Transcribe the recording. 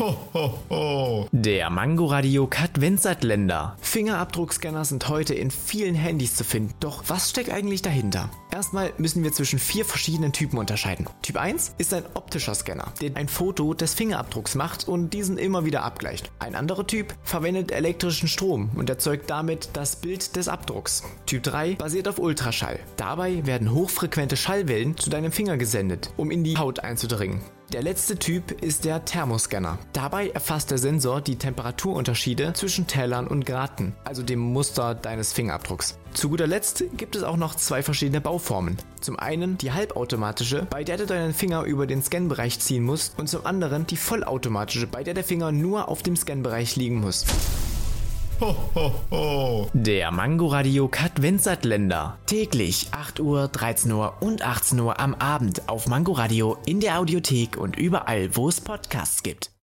Ho, ho, ho. Der Mangoradio Länder. Fingerabdruckscanner sind heute in vielen Handys zu finden. Doch was steckt eigentlich dahinter? Erstmal müssen wir zwischen vier verschiedenen Typen unterscheiden. Typ 1 ist ein optischer Scanner, der ein Foto des Fingerabdrucks macht und diesen immer wieder abgleicht. Ein anderer Typ verwendet elektrischen Strom und erzeugt damit das Bild des Abdrucks. Typ 3 basiert auf Ultraschall. Dabei werden hochfrequente Schallwellen zu deinem Finger gesendet, um in die Haut einzudringen. Der letzte Typ ist der Thermoscanner. Dabei erfasst der Sensor die Temperaturunterschiede zwischen Tellern und Graten, also dem Muster deines Fingerabdrucks. Zu guter Letzt gibt es auch noch zwei verschiedene Bauformen. Zum einen die halbautomatische, bei der du deinen Finger über den Scanbereich ziehen musst, und zum anderen die vollautomatische, bei der der Finger nur auf dem Scanbereich liegen muss. Ho, ho, ho. Der Mangoradio Länder. Täglich 8 Uhr, 13 Uhr und 18 Uhr am Abend auf Mangoradio in der Audiothek und überall, wo es Podcasts gibt.